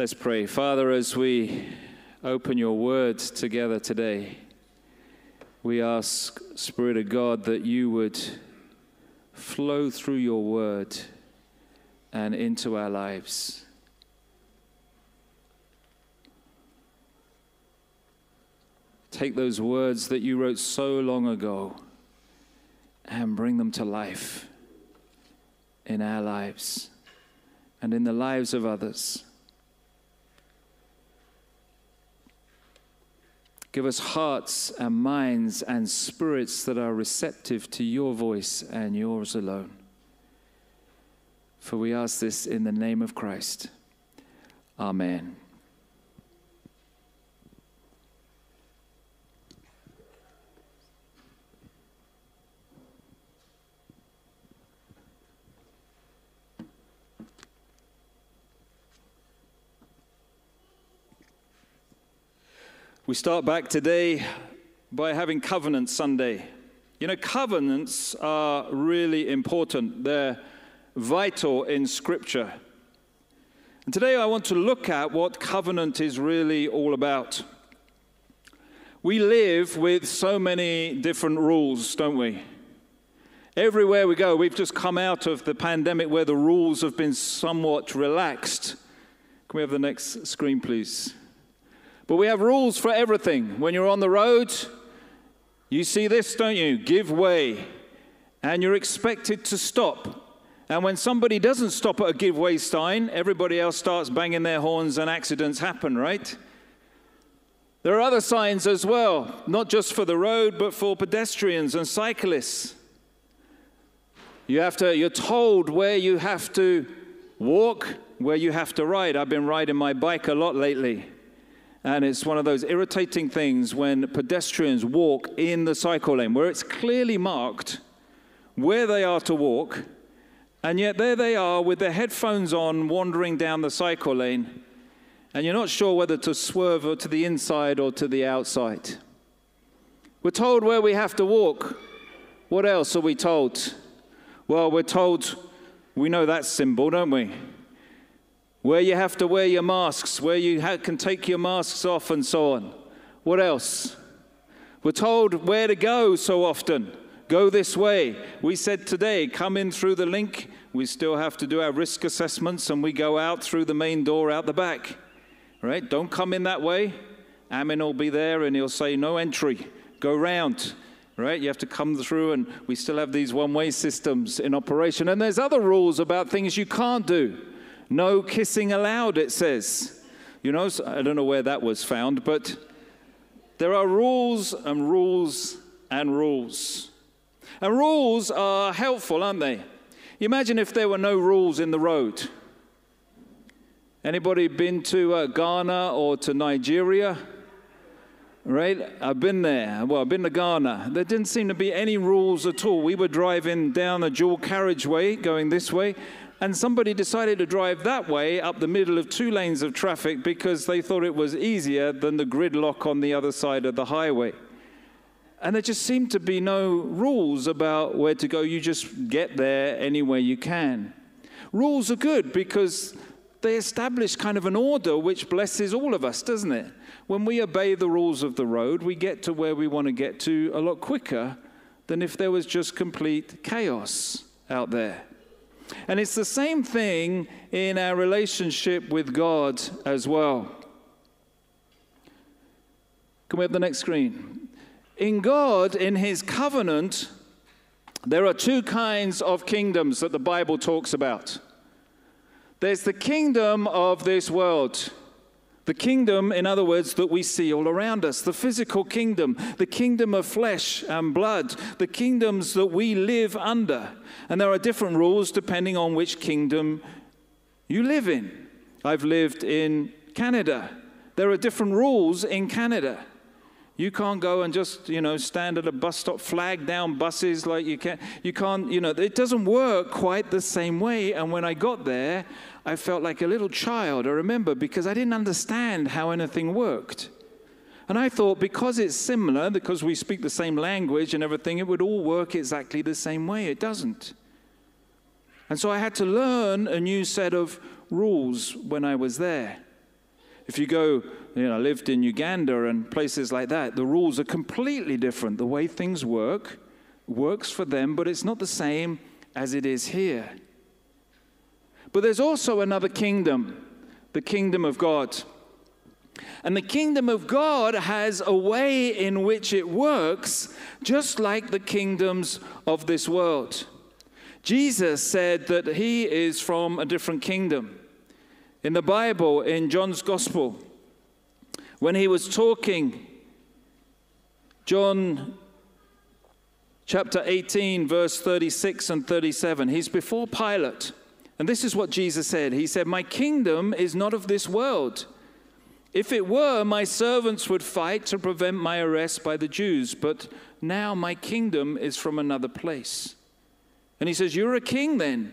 Let's pray. Father, as we open your word together today, we ask, Spirit of God, that you would flow through your word and into our lives. Take those words that you wrote so long ago and bring them to life in our lives and in the lives of others. Give us hearts and minds and spirits that are receptive to your voice and yours alone. For we ask this in the name of Christ. Amen. We start back today by having Covenant Sunday. You know, covenants are really important, they're vital in Scripture. And today I want to look at what covenant is really all about. We live with so many different rules, don't we? Everywhere we go, we've just come out of the pandemic where the rules have been somewhat relaxed. Can we have the next screen, please? But we have rules for everything. When you're on the road, you see this, don't you? Give way. And you're expected to stop. And when somebody doesn't stop at a give way sign, everybody else starts banging their horns and accidents happen, right? There are other signs as well, not just for the road, but for pedestrians and cyclists. You have to, you're told where you have to walk, where you have to ride. I've been riding my bike a lot lately. And it's one of those irritating things when pedestrians walk in the cycle lane where it's clearly marked where they are to walk, and yet there they are with their headphones on wandering down the cycle lane, and you're not sure whether to swerve to the inside or to the outside. We're told where we have to walk. What else are we told? Well, we're told we know that symbol, don't we? Where you have to wear your masks, where you ha- can take your masks off, and so on. What else? We're told where to go so often. Go this way. We said today, come in through the link. We still have to do our risk assessments, and we go out through the main door out the back. Right? Don't come in that way. Amin will be there, and he'll say, no entry. Go round right? You have to come through, and we still have these one way systems in operation. And there's other rules about things you can't do. No kissing allowed, it says. You know, I don't know where that was found, but there are rules and rules and rules. And rules are helpful, aren't they? Imagine if there were no rules in the road. Anybody been to uh, Ghana or to Nigeria? Right? I've been there. Well, I've been to Ghana. There didn't seem to be any rules at all. We were driving down a dual carriageway going this way, and somebody decided to drive that way up the middle of two lanes of traffic because they thought it was easier than the gridlock on the other side of the highway. And there just seemed to be no rules about where to go. You just get there any way you can. Rules are good because they establish kind of an order which blesses all of us, doesn't it? When we obey the rules of the road, we get to where we want to get to a lot quicker than if there was just complete chaos out there. And it's the same thing in our relationship with God as well. Can we have the next screen? In God, in His covenant, there are two kinds of kingdoms that the Bible talks about. There's the kingdom of this world. The kingdom, in other words, that we see all around us, the physical kingdom, the kingdom of flesh and blood, the kingdoms that we live under. And there are different rules depending on which kingdom you live in. I've lived in Canada. There are different rules in Canada. You can't go and just, you know, stand at a bus stop, flag down buses like you can. You can't, you know, it doesn't work quite the same way. And when I got there, I felt like a little child, I remember, because I didn't understand how anything worked. And I thought because it's similar, because we speak the same language and everything, it would all work exactly the same way. It doesn't. And so I had to learn a new set of rules when I was there. If you go, you know, lived in Uganda and places like that, the rules are completely different. The way things work works for them, but it's not the same as it is here. But there's also another kingdom, the kingdom of God. And the kingdom of God has a way in which it works, just like the kingdoms of this world. Jesus said that he is from a different kingdom. In the Bible, in John's Gospel, when he was talking, John chapter 18, verse 36 and 37, he's before Pilate. And this is what Jesus said He said, My kingdom is not of this world. If it were, my servants would fight to prevent my arrest by the Jews, but now my kingdom is from another place. And he says, You're a king then,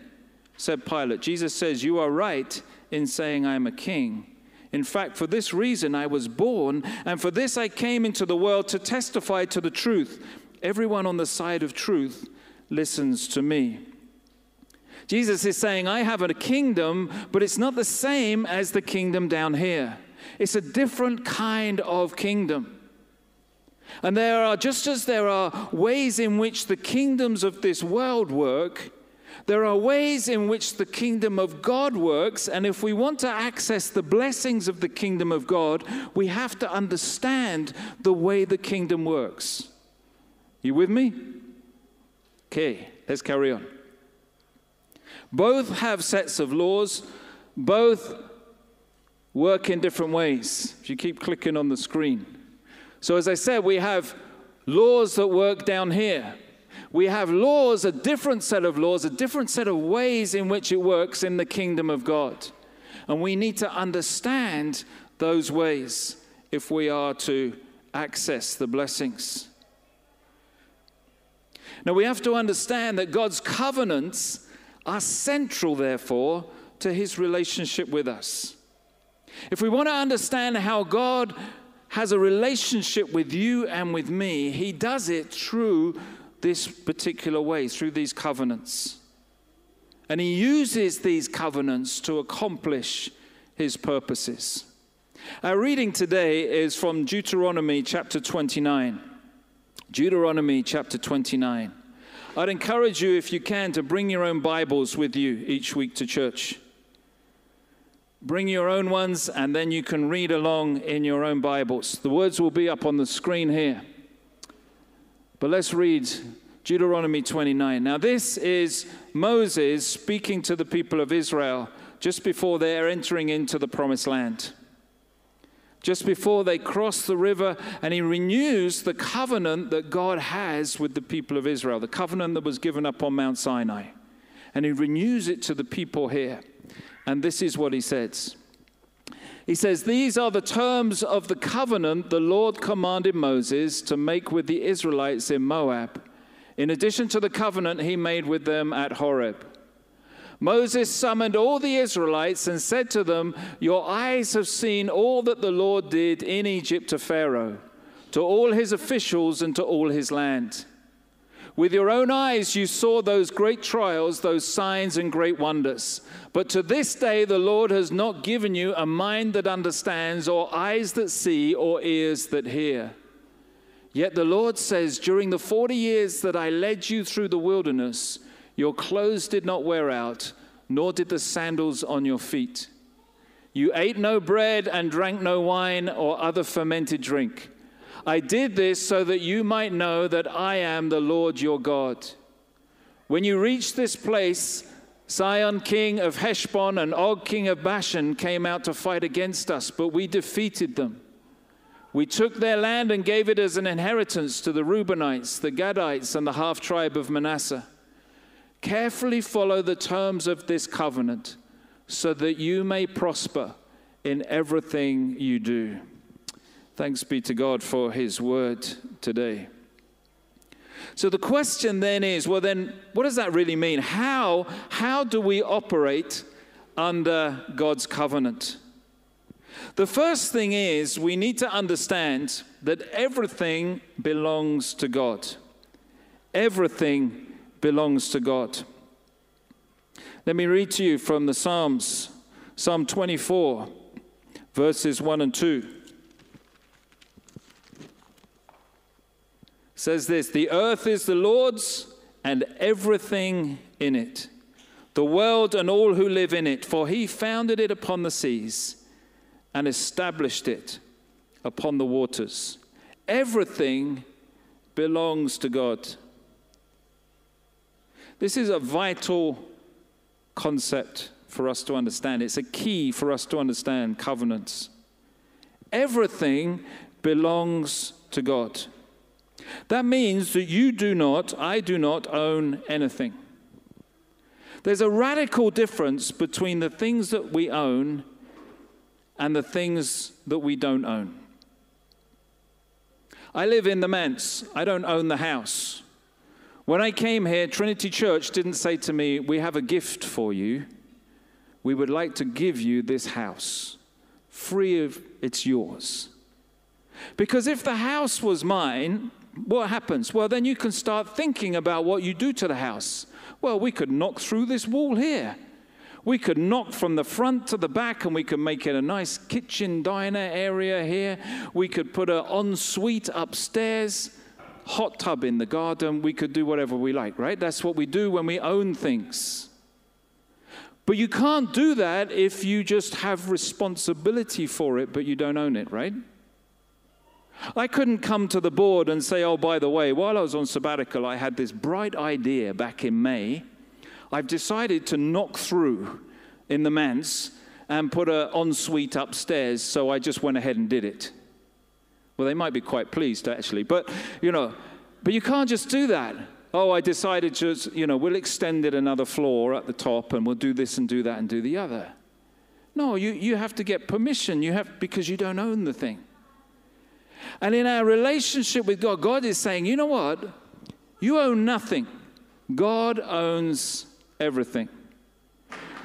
said Pilate. Jesus says, You are right in saying I am a king. In fact, for this reason I was born, and for this I came into the world to testify to the truth. Everyone on the side of truth listens to me. Jesus is saying, I have a kingdom, but it's not the same as the kingdom down here. It's a different kind of kingdom. And there are, just as there are ways in which the kingdoms of this world work, there are ways in which the kingdom of God works. And if we want to access the blessings of the kingdom of God, we have to understand the way the kingdom works. You with me? Okay, let's carry on. Both have sets of laws, both work in different ways. If you keep clicking on the screen. So, as I said, we have laws that work down here. We have laws, a different set of laws, a different set of ways in which it works in the kingdom of God. And we need to understand those ways if we are to access the blessings. Now, we have to understand that God's covenants are central, therefore, to his relationship with us. If we want to understand how God has a relationship with you and with me, he does it through this particular way, through these covenants. And he uses these covenants to accomplish his purposes. Our reading today is from Deuteronomy chapter 29. Deuteronomy chapter 29. I'd encourage you, if you can, to bring your own Bibles with you each week to church. Bring your own ones, and then you can read along in your own Bibles. The words will be up on the screen here. But let's read Deuteronomy 29. Now, this is Moses speaking to the people of Israel just before they're entering into the promised land. Just before they cross the river, and he renews the covenant that God has with the people of Israel, the covenant that was given up on Mount Sinai. And he renews it to the people here. And this is what he says. He says, These are the terms of the covenant the Lord commanded Moses to make with the Israelites in Moab, in addition to the covenant he made with them at Horeb. Moses summoned all the Israelites and said to them, Your eyes have seen all that the Lord did in Egypt to Pharaoh, to all his officials, and to all his land. With your own eyes, you saw those great trials, those signs and great wonders. But to this day, the Lord has not given you a mind that understands, or eyes that see, or ears that hear. Yet the Lord says, During the 40 years that I led you through the wilderness, your clothes did not wear out, nor did the sandals on your feet. You ate no bread and drank no wine or other fermented drink. I did this so that you might know that I am the Lord your God. When you reached this place, Sihon, king of Heshbon, and Og, king of Bashan, came out to fight against us, but we defeated them. We took their land and gave it as an inheritance to the Reubenites, the Gadites, and the half tribe of Manasseh. Carefully follow the terms of this covenant so that you may prosper in everything you do. Thanks be to God for his word today. So the question then is well, then, what does that really mean? How, how do we operate under God's covenant? The first thing is we need to understand that everything belongs to God. Everything belongs to God. Let me read to you from the Psalms, Psalm 24 verses 1 and 2. Says this The earth is the Lord's and everything in it, the world and all who live in it, for he founded it upon the seas and established it upon the waters. Everything belongs to God. This is a vital concept for us to understand. It's a key for us to understand covenants. Everything belongs to God. That means that you do not, I do not own anything. There's a radical difference between the things that we own and the things that we don't own. I live in the manse, I don't own the house. When I came here, Trinity Church didn't say to me, We have a gift for you. We would like to give you this house, free of it's yours. Because if the house was mine, what happens? Well, then you can start thinking about what you do to the house. Well, we could knock through this wall here. We could knock from the front to the back and we could make it a nice kitchen diner area here. We could put an ensuite upstairs hot tub in the garden. We could do whatever we like, right? That's what we do when we own things. But you can't do that if you just have responsibility for it, but you don't own it, right? I couldn't come to the board and say, oh, by the way, while I was on sabbatical, I had this bright idea back in May. I've decided to knock through in the manse and put an ensuite upstairs, so I just went ahead and did it. Well, they might be quite pleased, actually. But, you know, but you can't just do that. Oh, I decided to, you know, we'll extend it another floor at the top and we'll do this and do that and do the other. No, you, you have to get permission. You have because you don't own the thing. And in our relationship with God, God is saying, you know what? You own nothing. God owns everything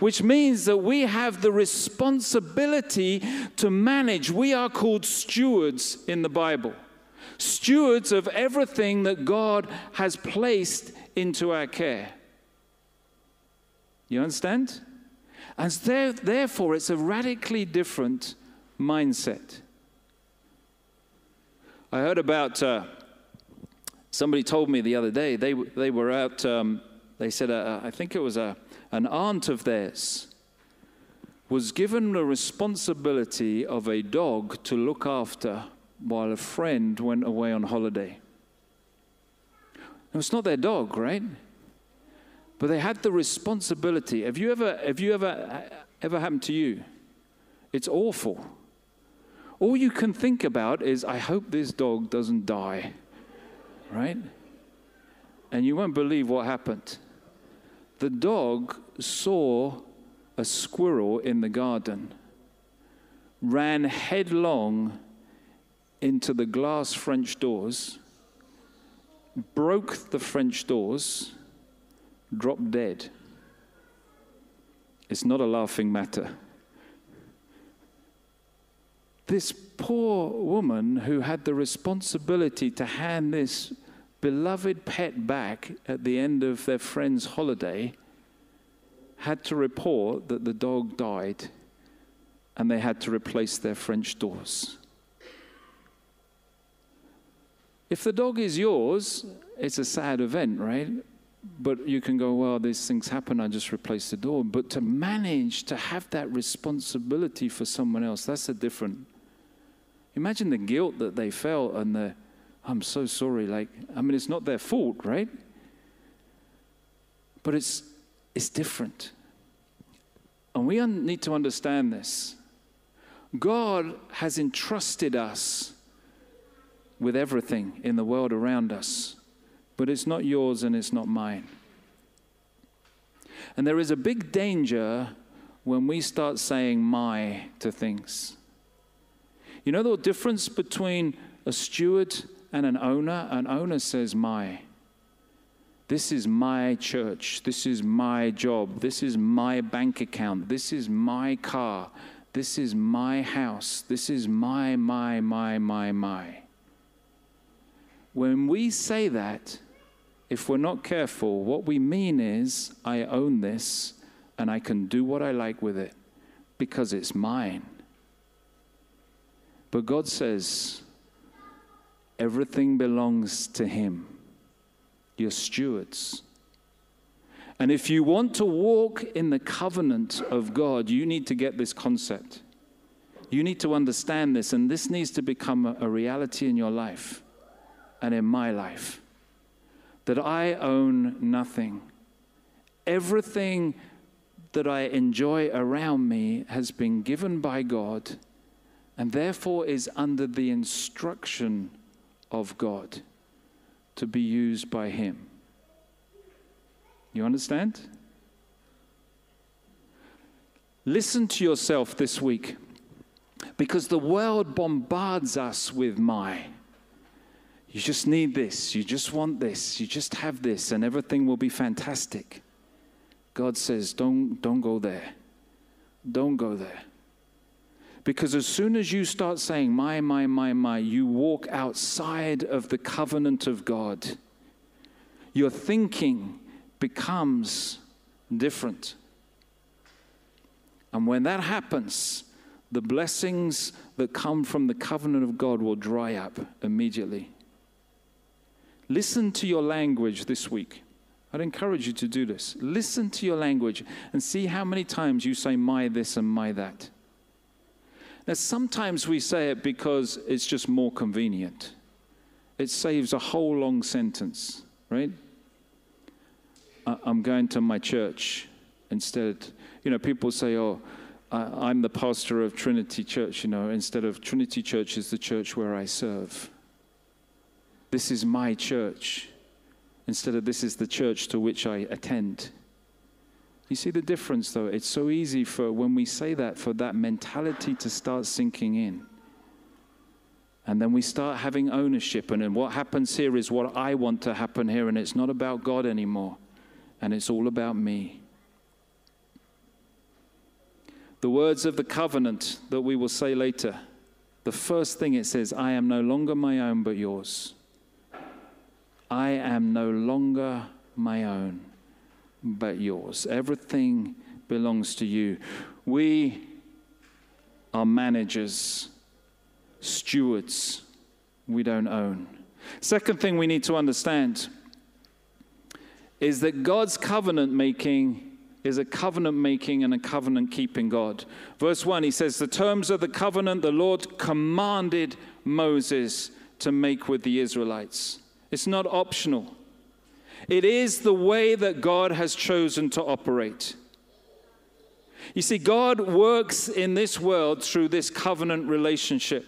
which means that we have the responsibility to manage. We are called stewards in the Bible, stewards of everything that God has placed into our care. You understand? And therefore, it's a radically different mindset. I heard about uh, somebody told me the other day they, they were out, um, they said, uh, I think it was a, an aunt of theirs was given the responsibility of a dog to look after while a friend went away on holiday. Now, it's not their dog, right? But they had the responsibility. Have you ever, have you ever, ever happened to you? It's awful. All you can think about is, I hope this dog doesn't die, right? And you won't believe what happened. The dog saw a squirrel in the garden, ran headlong into the glass French doors, broke the French doors, dropped dead. It's not a laughing matter. This poor woman who had the responsibility to hand this beloved pet back at the end of their friend's holiday had to report that the dog died and they had to replace their French doors. If the dog is yours, it's a sad event, right? But you can go, well, these things happen, I just replace the door. But to manage to have that responsibility for someone else, that's a different. Imagine the guilt that they felt and the, I'm so sorry. Like, I mean, it's not their fault, right? But it's is different. And we need to understand this. God has entrusted us with everything in the world around us, but it's not yours and it's not mine. And there is a big danger when we start saying my to things. You know the difference between a steward and an owner? An owner says my. This is my church. This is my job. This is my bank account. This is my car. This is my house. This is my, my, my, my, my. When we say that, if we're not careful, what we mean is, I own this and I can do what I like with it because it's mine. But God says, everything belongs to Him. You're stewards. And if you want to walk in the covenant of God, you need to get this concept. You need to understand this, and this needs to become a, reality in your life and in my life that I own nothing. Everything that I enjoy around me has been given by God and therefore is under the instruction of God to be used by Him. You understand? Listen to yourself this week because the world bombards us with my. You just need this. You just want this. You just have this, and everything will be fantastic. God says, don't, don't go there. Don't go there. Because as soon as you start saying, my, my, my, my, you walk outside of the covenant of God. Your thinking becomes different. And when that happens, the blessings that come from the covenant of God will dry up immediately. Listen to your language this week. I'd encourage you to do this. Listen to your language and see how many times you say my this and my that. Now, sometimes we say it because it's just more convenient. It saves a whole long sentence, right? I'm going to my church instead. You know, people say, oh, I'm the pastor of Trinity Church, you know, instead of Trinity Church is the church where I serve. This is my church, instead of this is the church to which I attend. You see the difference, though? It's so easy for when we say that, for that mentality to start sinking in. And then we start having ownership. And then what happens here is what I want to happen here. And it's not about God anymore. And it's all about me. The words of the covenant that we will say later, the first thing it says, I am no longer my own, but yours. I am no longer my own but yours. Everything belongs to you. We are managers, stewards. We don't own. Second thing we need to understand is that God's covenant making is a covenant making and a covenant keeping God. Verse 1, he says, The terms of the covenant the Lord commanded Moses to make with the Israelites. It's not optional. It is the way that God has chosen to operate. You see, God works in this world through this covenant relationship.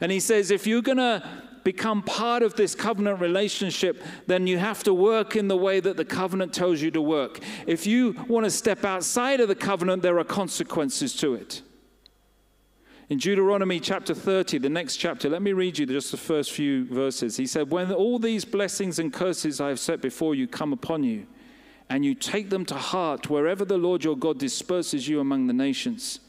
And He says, if you're going to become part of this covenant relationship, then you have to work in the way that the covenant tells you to work. If you want to step outside of the covenant, there are consequences to it. In Deuteronomy chapter 30, the next chapter, let me read you just the first few verses. He said, When all these blessings and curses I have set before you come upon you, and you take them to heart wherever the Lord your God disperses you among the nations,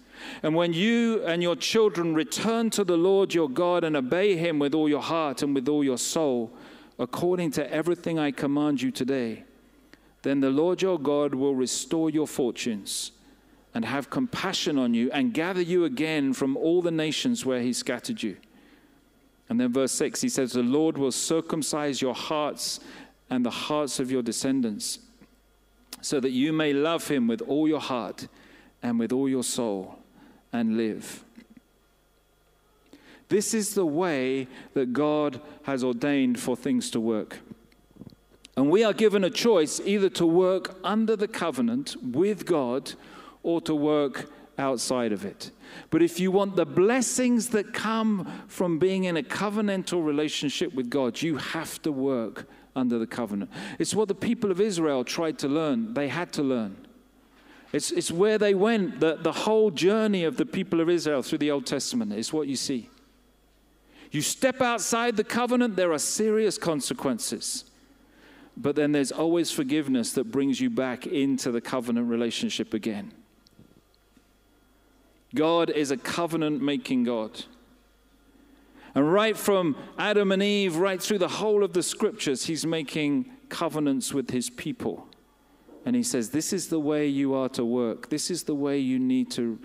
and when you and your children return to the Lord your God and obey him with all your heart and with all your soul, according to everything I command you today, then the Lord your God will restore your fortunes and have compassion on you and gather you again from all the nations where he scattered you. And then verse 6, he says, The Lord will circumcise your hearts and the hearts of your descendants, so that you may love him with all your heart and with all your soul and live. This is the way that God has ordained for things to work. And we are given a choice either to work under the covenant with God or to work outside of it. But if you want the blessings that come from being in a covenantal relationship with God, you have to work under the covenant. It's what the people of Israel tried to learn, they had to learn. It's, it's where they went, the, the whole journey of the people of Israel through the Old Testament is what you see. You step outside the covenant, there are serious consequences. But then there's always forgiveness that brings you back into the covenant relationship again. God is a covenant making God. And right from Adam and Eve, right through the whole of the scriptures, he's making covenants with his people. And he says, This is the way you are to work. This is the way you need to,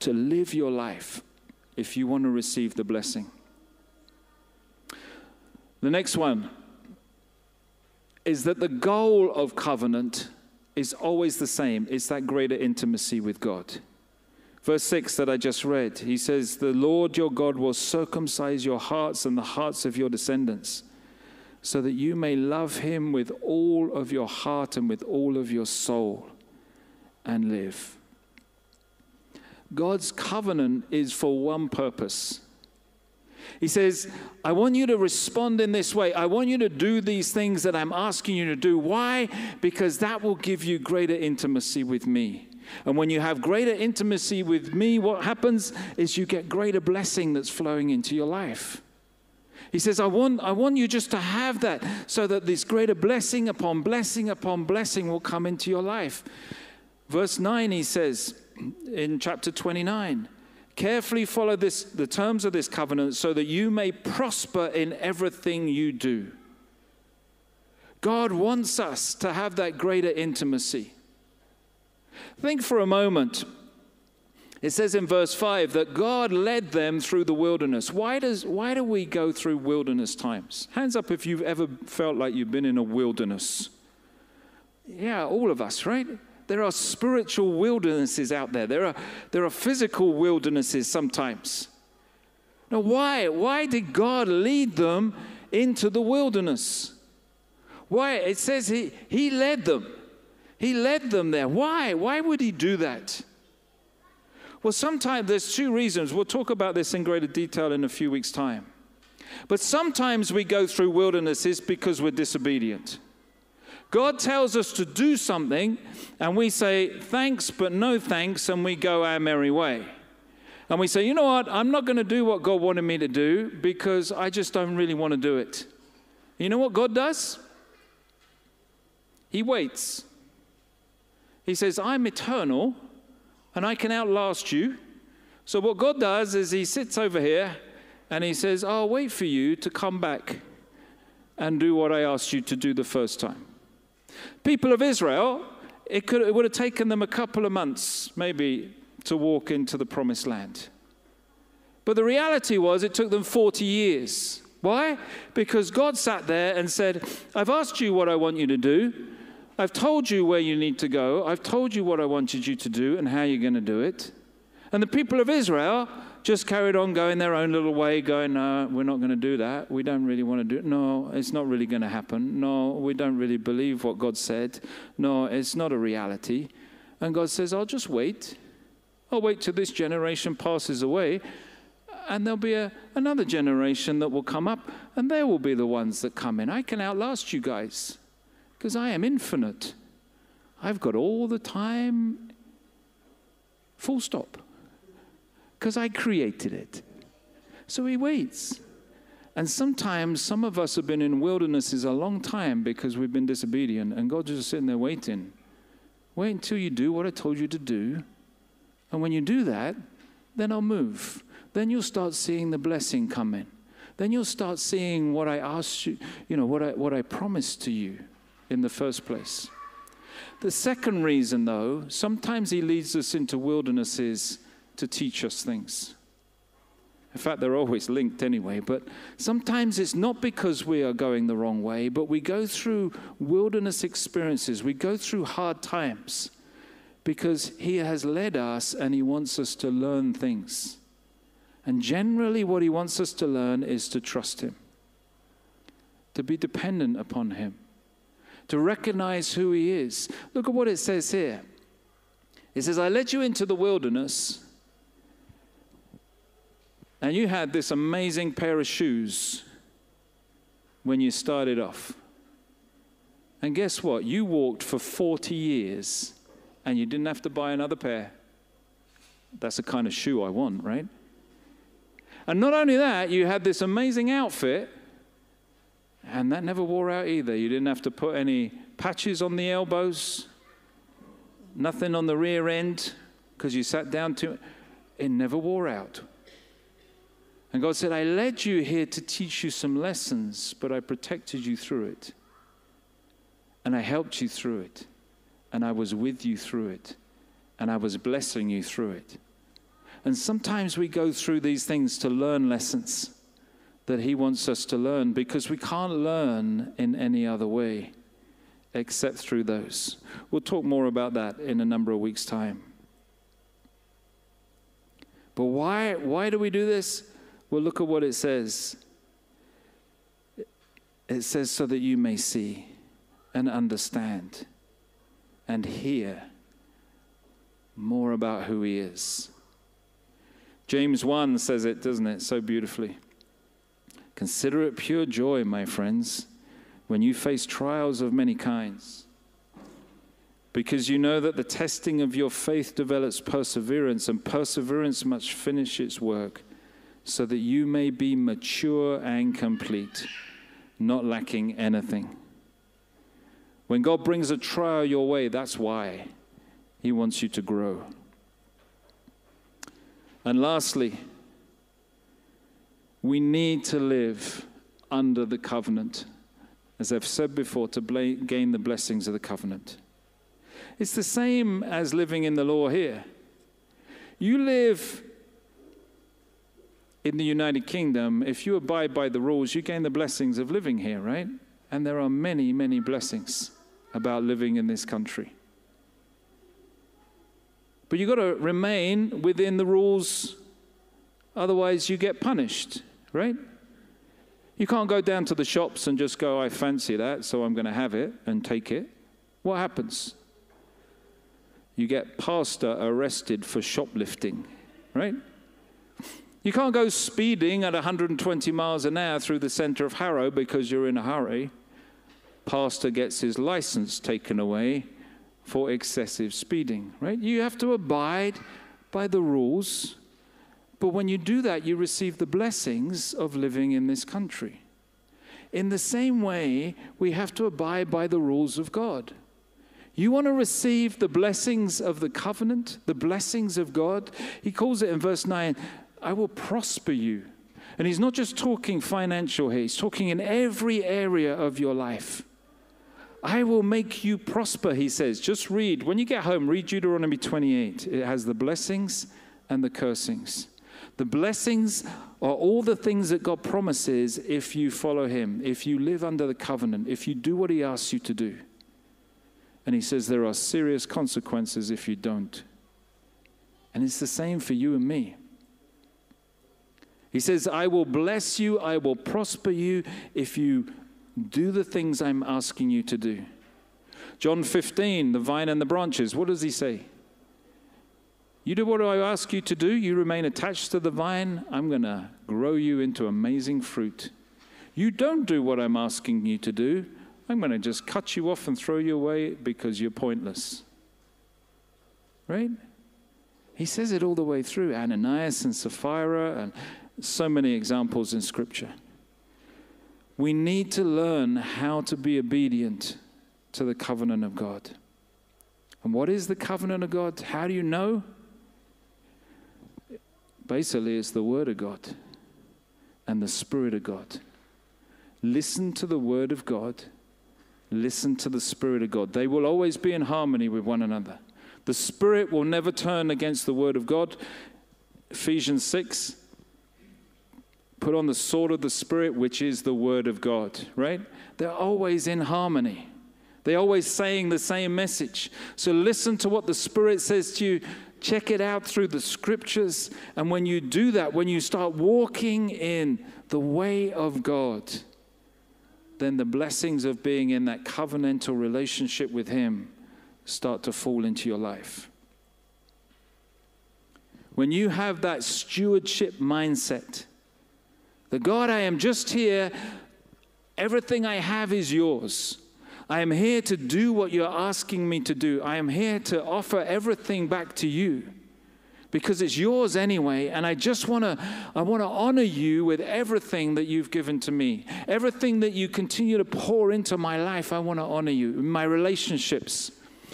to live your life. if you want to receive the blessing. The next one is that the goal of covenant is always the same it's that greater intimacy with God. Verse 6 that I just read, he says, The Lord your God will circumcise your hearts and the hearts of your descendants, so that you may love him with all of your heart and with all of your soul and live. God's covenant is for one purpose. He says, I want you to respond in this way. I want you to do these things that I'm asking you to do. Why? Because that will give you greater intimacy with me. And when you have greater intimacy with me, what happens is you get greater blessing that's flowing into your life. He says, I want, I want you just to have that so that this greater blessing upon blessing upon blessing will come into your life. Verse 9, he says in chapter 29, carefully follow this, the terms of this covenant so that you may prosper in everything you do. God wants us to have that greater intimacy. Think for a moment. It says in verse 5 that God led them through the wilderness. Why, does, why do we go through wilderness times? Hands up if you've ever felt like you've been in a wilderness. Yeah, all of us, right? There are spiritual wildernesses out there. There are, there are physical wildernesses sometimes. Now, why? Why did God lead them into the wilderness? Why? It says He, he led them. He led them there. Why? Why would he do that? Well, sometimes there's two reasons. We'll talk about this in greater detail in a few weeks' time. But sometimes we go through wildernesses because we're disobedient. God tells us to do something, and we say, thanks, but no thanks, and we go our merry way. And we say, you know what, I'm not going to do what God wanted me to do because I just don't really want to do it. You know what God does? He waits. He says, I'm eternal and I can outlast you. So, what God does is He sits over here and He says, I'll wait for you to come back and do what I asked you to do the first time. People of Israel, it, could, it would have taken them a couple of months, maybe, to walk into the promised land. But the reality was, it took them 40 years. Why? Because God sat there and said, I've asked you what I want you to do. I've told you where you need to go. I've told you what I wanted you to do and how you're going to do it. And the people of Israel just carried on going their own little way, going, No, we're not going to do that. We don't really want to do it. No, it's not really going to happen. No, we don't really believe what God said. No, it's not a reality. And God says, I'll just wait. I'll wait till this generation passes away. And there'll be a, another generation that will come up, and they will be the ones that come in. I can outlast you guys because I am infinite. I've got all the time, full stop, because I created it. So he waits. And sometimes some of us have been in wildernesses a long time because we've been disobedient, and God's just sitting there waiting. Wait until you do what I told you to do. And when you do that, then I'll move. Then you'll start seeing the blessing come in. Then you'll start seeing what I asked you, you know, what I, what I promised to you in the first place. The second reason, though, sometimes he leads us into wildernesses to teach us things. In fact, they're always linked anyway, but sometimes it's not because we are going the wrong way, but we go through wilderness experiences, we go through hard times because he has led us and he wants us to learn things. And generally, what he wants us to learn is to trust him, to be dependent upon him to recognize who he is. Look at what it says here. It says, I led you into the wilderness, and you had this amazing pair of shoes when you started off. And guess what? You walked for 40 years and you didn't have to buy another pair. That's the kind of shoe I want, right? And not only that, you had this amazing outfit and that never wore out either. You didn't have to put any patches on the elbows, nothing on the rear end because you sat down to it. Never wore out. And God said, I led you here to teach you some lessons, but I protected you through it. And I helped you through it. And I was with you through it. And I was blessing you through it. And sometimes we go through these things to learn lessons that He wants us to learn because we can't learn in any other way except through those. We'll talk more about that in a number of weeks' time. But why, why do we do this? Well, look at what it says. It says, so that you may see and understand and hear more about who He is. James 1 says it, doesn't it, so beautifully. Consider it pure joy, my friends, when you face trials of many kinds, because you know that the testing of your faith develops perseverance, and perseverance must finish its work, so that you may be mature and complete, not lacking anything. When God brings a trial your way, that's why He wants you to grow. And lastly, we need to live under the covenant, as I've said before, to gain the blessings of the covenant. It's the same as living in the law here. You live in the United Kingdom, if you abide by the rules, you gain the blessings of living here, right? And there are many, many blessings about living in this country. But you've got to remain within the rules, otherwise, you get punished, right? You can't go down to the shops and just go, I fancy that, so I'm going to have it and take it. What happens? You get pastor arrested for shoplifting, right? You can't go speeding at 120 miles an hour through the center of Harrow because you're in a hurry. Pastor gets his license taken away for excessive speeding, right? You have to abide by the rules, but when you do that, you receive the blessings of living in this country. In the same way, we have to abide by the rules of God. You want to receive the blessings of the covenant, the blessings of God? He calls it in verse 9, I will prosper you. And he's not just talking financial here, he's talking in every area of your life. I will make you prosper, he says. Just read. When you get home, read Deuteronomy 28. It has the blessings and the cursings. The blessings are all the things that God promises if you follow him, if you live under the covenant, if you do what he asks you to do. And he says there are serious consequences if you don't. And it's the same for you and me. He says, I will bless you, I will prosper you if you do the things I'm asking you to do. John 15, the vine and the branches, what does he say? You do what I ask you to do, you remain attached to the vine, I'm going to grow you into amazing fruit. You don't do what I'm asking you to do, I'm going to just cut you off and throw you away because you're pointless. Right? He says it all the way through Ananias and Sapphira, and so many examples in Scripture. We need to learn how to be obedient to the covenant of God. And what is the covenant of God? How do you know? Basically, it's the Word of God and the Spirit of God. Listen to the Word of God, listen to the Spirit of God. They will always be in harmony with one another. The Spirit will never turn against the Word of God. Ephesians 6 Put on the sword of the Spirit, which is the Word of God, right? They're always in harmony. They're always saying the same message. So listen to what the Spirit says to you. Check it out through the scriptures. And when you do that, when you start walking in the way of God, then the blessings of being in that covenantal relationship with Him start to fall into your life. When you have that stewardship mindset, that God, I am just here, everything I have is yours. I am here to do what you're asking me to do. I am here to offer everything back to you because it's yours anyway and I just want to I want to honor you with everything that you've given to me. Everything that you continue to pour into my life, I want to honor you. In my relationships,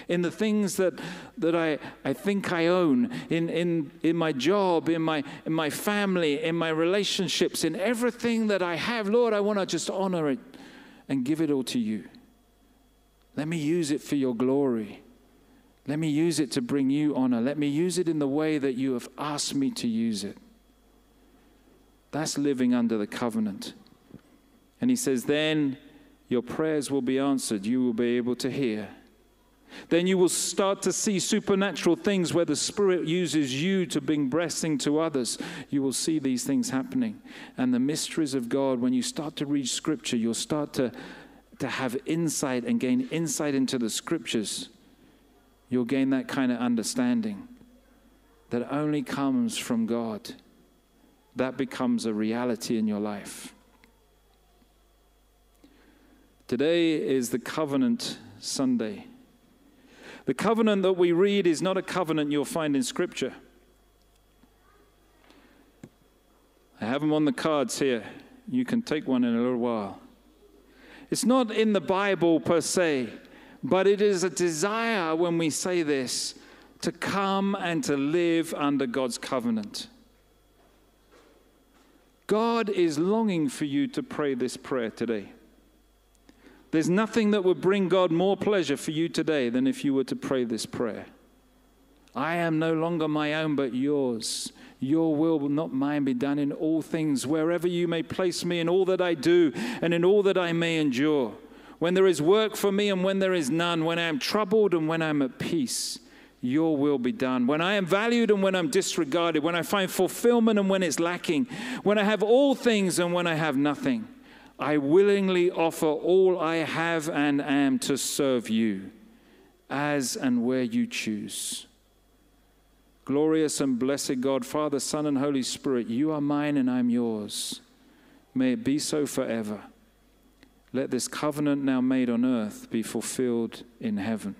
in the things that, that I, I think I own, in, in, in my job, in my, in my family, in my relationships, in everything that I have. Lord, I want to just honor it and give it all to you. Let me use it for your glory. Let me use it to bring you honor. Let me use it in the way that you have asked me to use it. That's living under the covenant. And he says, then your prayers will be answered. You will be able to hear. Then you will start to see supernatural things where the Spirit uses you to bring blessing to others. You will see these things happening. And the mysteries of God, when you start to read Scripture, you'll start to, to have insight and gain insight into the Scriptures. You'll gain that kind of understanding that only comes from God. That becomes a reality in your life. Today is the Covenant Sunday. The covenant that we read is not a covenant you'll find in Scripture. I have them on the cards here. You can take one in a little while. It's not in the Bible per se, but it is a desire when we say this to come and to live under God's covenant. God is longing for you to pray this prayer today. There's nothing that would bring God more pleasure for you today than if you were to pray this prayer. I am no longer my own, but yours. Your will, not mine, be done in all things, wherever you may place me in all that I do and in all that I may endure. When there is work for me and when there is none, when I am troubled and when I am at peace, your will be done. When I am valued and when I'm disregarded, when I find fulfillment and when it's lacking, when I have all things and when I have nothing. I willingly offer all I have and am to serve you as and where you choose. Glorious and blessed God, Father, Son, and Holy Spirit, you are mine and I'm yours. May it be so forever. Let this covenant now made on earth be fulfilled in heaven.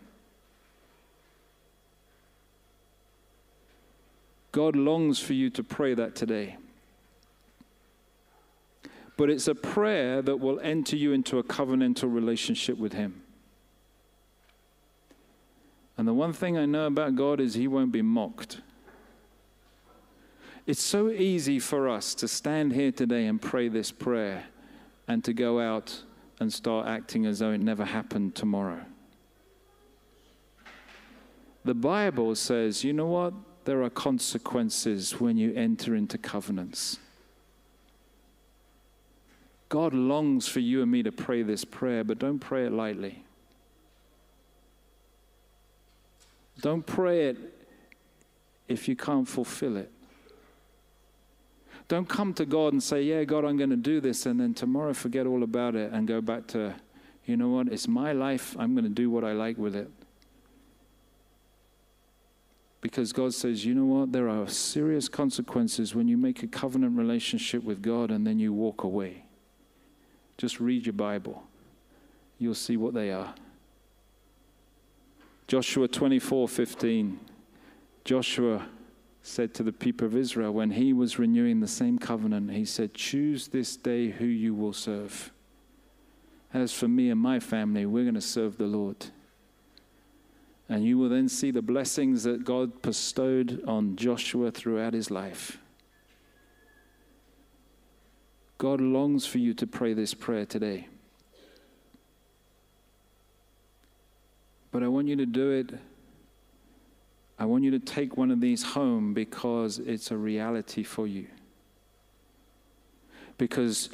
God longs for you to pray that today but it's a prayer that will enter you into a covenantal relationship with Him. And the one thing I know about God is He won't be mocked. It's so easy for us to stand here today and pray this prayer and to go out and start acting as though it never happened tomorrow. The Bible says, you know what? There are consequences when you enter into covenants. God longs for you and me to pray this prayer, but don't pray it lightly. Don't pray it if you can't fulfill it. Don't come to God and say, Yeah, God, I'm going to do this, and then tomorrow forget all about it and go back to, you know what, it's my life, I'm going to do what I like with it. Because God says, you know what, there are serious consequences when you make a covenant relationship with God and then you walk away. Just read your Bible. You'll see what they are. Joshua 24 15. Joshua said to the people of Israel when he was renewing the same covenant, he said, Choose this day who you will serve. As for me and my family, we're going to serve the Lord. And you will then see the blessings that God bestowed on Joshua throughout his life. God longs for you to pray this prayer today. But I want you to do it. I want you to take one of these home because it's a reality for you. Because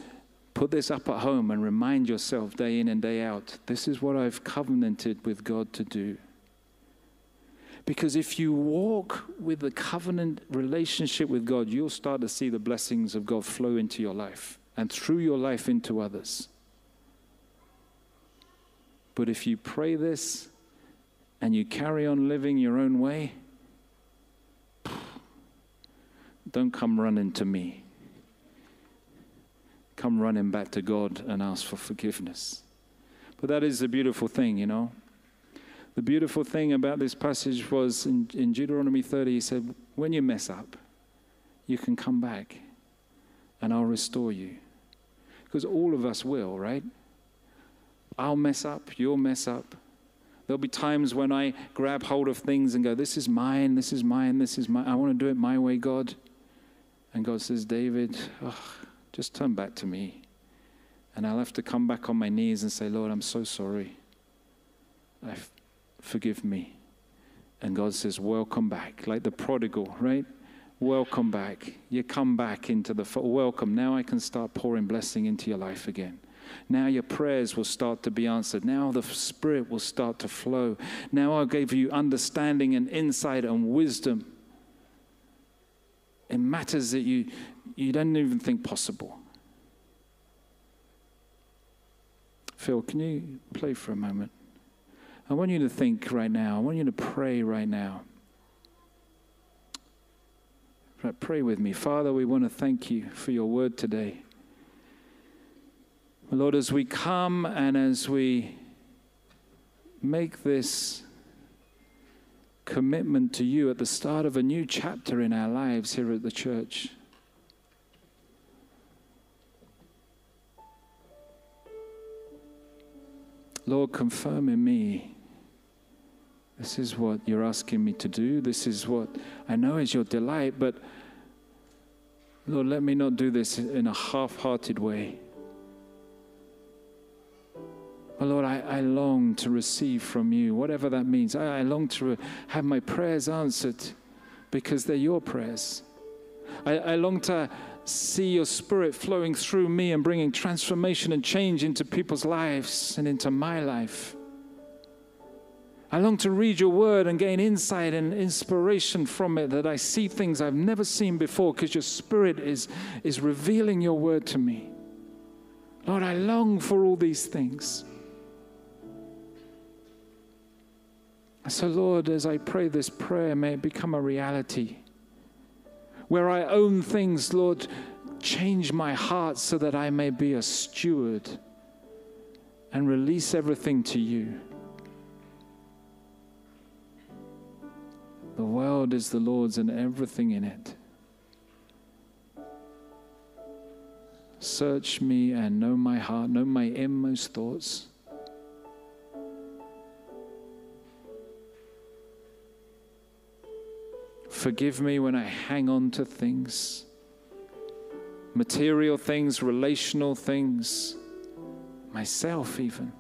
put this up at home and remind yourself day in and day out this is what I've covenanted with God to do. Because if you walk with the covenant relationship with God, you'll start to see the blessings of God flow into your life and through your life into others. But if you pray this and you carry on living your own way, don't come running to me. Come running back to God and ask for forgiveness. But that is the beautiful thing, you know. The beautiful thing about this passage was in, in Deuteronomy 30, he said, When you mess up, you can come back and I'll restore you. Because all of us will, right? I'll mess up, you'll mess up. There'll be times when I grab hold of things and go, This is mine, this is mine, this is mine. I want to do it my way, God. And God says, David, oh, just turn back to me. And I'll have to come back on my knees and say, Lord, I'm so sorry. I forgive me. And God says, Welcome back, like the prodigal, right? Welcome back. You come back into the welcome. Now I can start pouring blessing into your life again. Now your prayers will start to be answered. Now the Spirit will start to flow. Now I gave you understanding and insight and wisdom in matters that you, you don't even think possible. Phil, can you play for a moment? I want you to think right now. I want you to pray right now. Pray with me. Father, we want to thank you for your word today. Lord, as we come and as we make this commitment to you at the start of a new chapter in our lives here at the church, Lord, confirm in me. This is what you're asking me to do. This is what I know is your delight, but Lord, let me not do this in a half hearted way. But Lord, I, I long to receive from you, whatever that means. I, I long to have my prayers answered because they're your prayers. I, I long to see your spirit flowing through me and bringing transformation and change into people's lives and into my life. I long to read your word and gain insight and inspiration from it that I see things I've never seen before because your spirit is, is revealing your word to me. Lord, I long for all these things. So, Lord, as I pray this prayer, may it become a reality. Where I own things, Lord, change my heart so that I may be a steward and release everything to you. The world is the Lord's and everything in it. Search me and know my heart, know my inmost thoughts. Forgive me when I hang on to things material things, relational things, myself, even.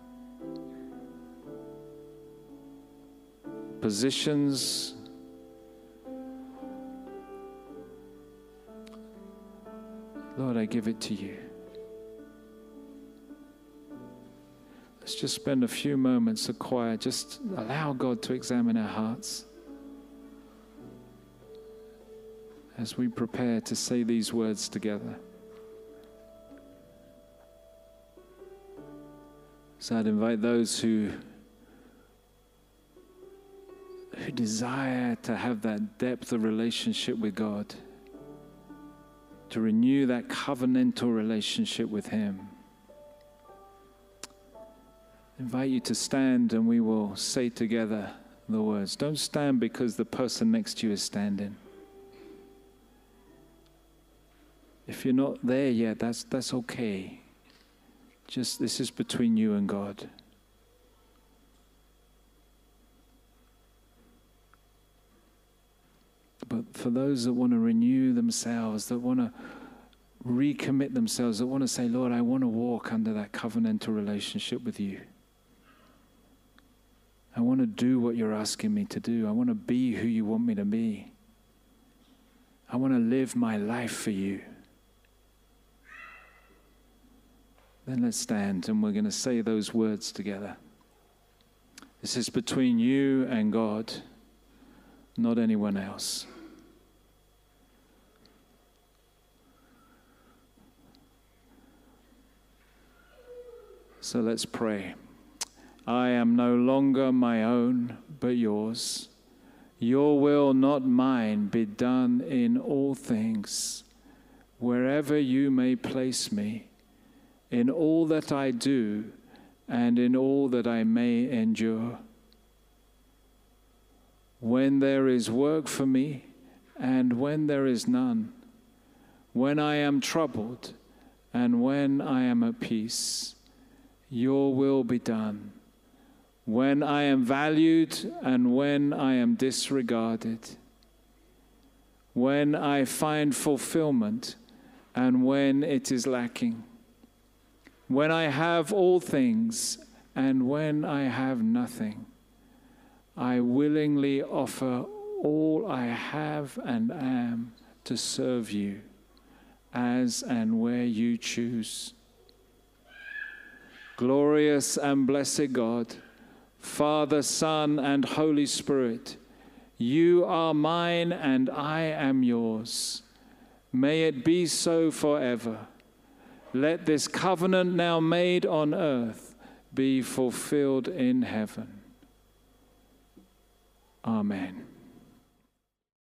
Positions. Lord, I give it to you. Let's just spend a few moments of quiet. Just allow God to examine our hearts. As we prepare to say these words together. So I'd invite those who, who desire to have that depth of relationship with God, to renew that covenantal relationship with Him. Invite you to stand and we will say together the words. Don't stand because the person next to you is standing. If you're not there yet, that's, that's okay. Just this is between you and God. But for those that want to renew themselves, that want to recommit themselves, that want to say, Lord, I want to walk under that covenantal relationship with you. I want to do what you're asking me to do. I want to be who you want me to be. I want to live my life for you. Then let's stand and we're going to say those words together. This is between you and God, not anyone else. So let's pray. I am no longer my own, but yours. Your will, not mine, be done in all things, wherever you may place me in all that I do and in all that I may endure. When there is work for me and when there is none, when I am troubled and when I am at peace, your will be done. When I am valued and when I am disregarded, when I find fulfillment and when it is lacking when I have all things and when I have nothing, I willingly offer all I have and am to serve you as and where you choose. Glorious and blessed God, Father, Son, and Holy Spirit, you are mine and I am yours. May it be so forever. Let this covenant now made on earth be fulfilled in heaven. Amen.